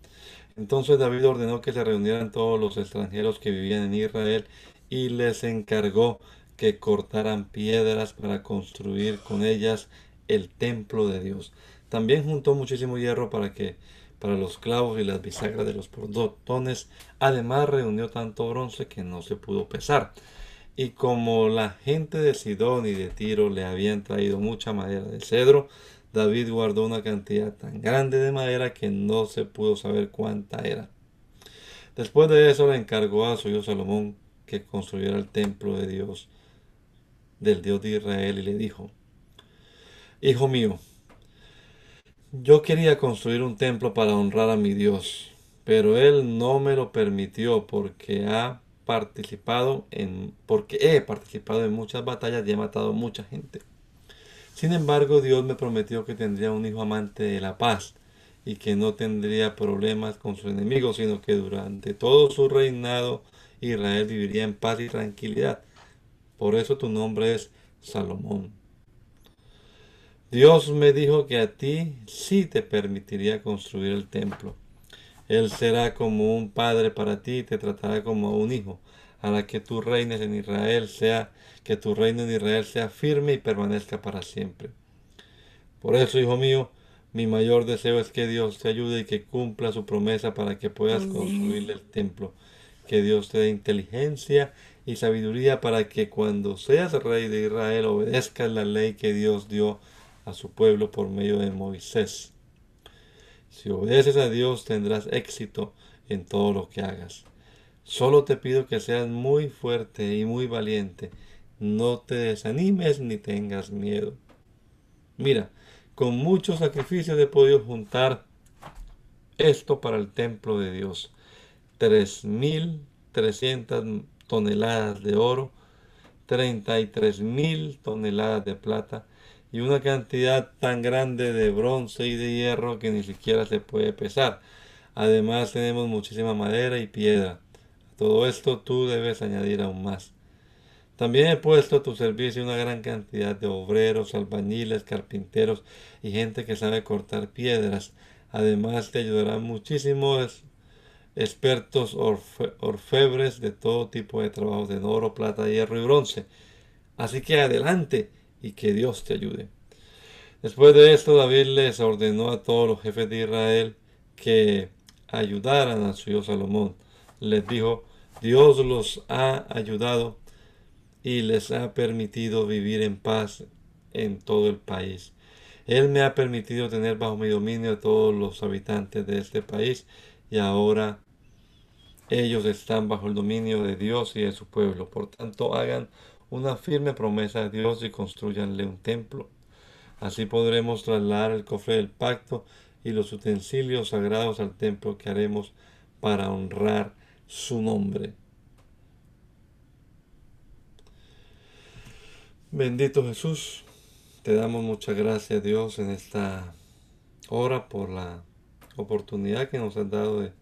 Entonces David ordenó que se reunieran todos los extranjeros que vivían en Israel y les encargó que cortaran piedras para construir con ellas el templo de Dios. También juntó muchísimo hierro para que para los clavos y las bisagras de los portones. Además reunió tanto bronce que no se pudo pesar. Y como la gente de Sidón y de Tiro le habían traído mucha madera de cedro, David guardó una cantidad tan grande de madera que no se pudo saber cuánta era. Después de eso le encargó a su hijo Salomón que construyera el templo de Dios, del Dios de Israel, y le dijo, Hijo mío, yo quería construir un templo para honrar a mi Dios, pero él no me lo permitió porque ha participado en porque he participado en muchas batallas y he matado mucha gente. Sin embargo, Dios me prometió que tendría un hijo amante de la paz y que no tendría problemas con sus enemigos, sino que durante todo su reinado Israel viviría en paz y tranquilidad. Por eso tu nombre es Salomón. Dios me dijo que a ti sí te permitiría construir el templo. Él será como un padre para ti y te tratará como un hijo. Hará que tu reines en Israel sea, que tu reino en Israel sea firme y permanezca para siempre. Por eso, hijo mío, mi mayor deseo es que Dios te ayude y que cumpla su promesa para que puedas construir el templo. Que Dios te dé inteligencia y sabiduría para que cuando seas rey de Israel obedezcas la ley que Dios dio a su pueblo por medio de Moisés. Si obedeces a Dios tendrás éxito en todo lo que hagas. Solo te pido que seas muy fuerte y muy valiente. No te desanimes ni tengas miedo. Mira, con muchos sacrificios he podido juntar esto para el templo de Dios. Tres mil trescientas toneladas de oro, treinta y tres mil toneladas de plata, y una cantidad tan grande de bronce y de hierro que ni siquiera se puede pesar. Además tenemos muchísima madera y piedra. A todo esto tú debes añadir aún más. También he puesto a tu servicio una gran cantidad de obreros, albañiles, carpinteros y gente que sabe cortar piedras. Además te ayudarán muchísimos expertos orfebres de todo tipo de trabajos de oro, plata, hierro y bronce. Así que adelante y que Dios te ayude. Después de esto, David les ordenó a todos los jefes de Israel que ayudaran a su hijo Salomón. Les dijo, Dios los ha ayudado y les ha permitido vivir en paz en todo el país. Él me ha permitido tener bajo mi dominio a todos los habitantes de este país y ahora ellos están bajo el dominio de Dios y de su pueblo. Por tanto, hagan una firme promesa de Dios y construyanle un templo. Así podremos trasladar el cofre del pacto y los utensilios sagrados al templo que haremos para honrar su nombre. Bendito Jesús, te damos muchas gracias Dios en esta hora por la oportunidad que nos has dado de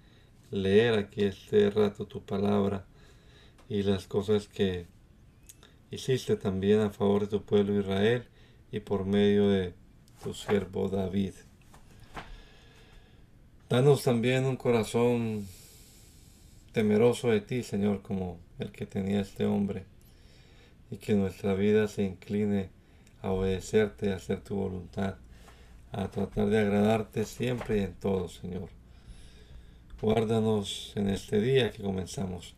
leer aquí este rato tu palabra y las cosas que hiciste también a favor de tu pueblo Israel y por medio de tu siervo David. Danos también un corazón temeroso de ti, Señor, como el que tenía este hombre, y que nuestra vida se incline a obedecerte, a hacer tu voluntad, a tratar de agradarte siempre y en todo, Señor. Guárdanos en este día que comenzamos.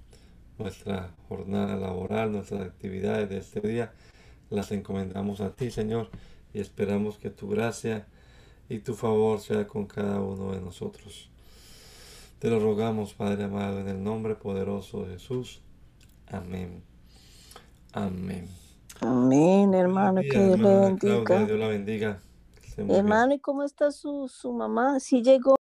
Nuestra jornada laboral, nuestras actividades de este día, las encomendamos a ti, Señor, y esperamos que tu gracia y tu favor sea con cada uno de nosotros. Te lo rogamos, Padre amado, en el nombre poderoso de Jesús. Amén. Amén. Amén, hermano, que Dios le bendiga. Dios la bendiga. Hermano, ¿y cómo está su, su mamá? ¿Sí llegó?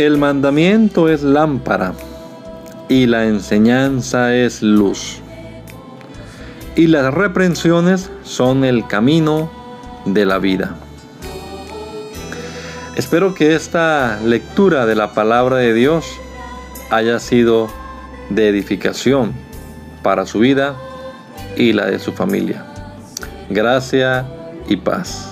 El mandamiento es lámpara y la enseñanza es luz. Y las reprensiones son el camino de la vida. Espero que esta lectura de la palabra de Dios haya sido de edificación para su vida y la de su familia. Gracia y paz.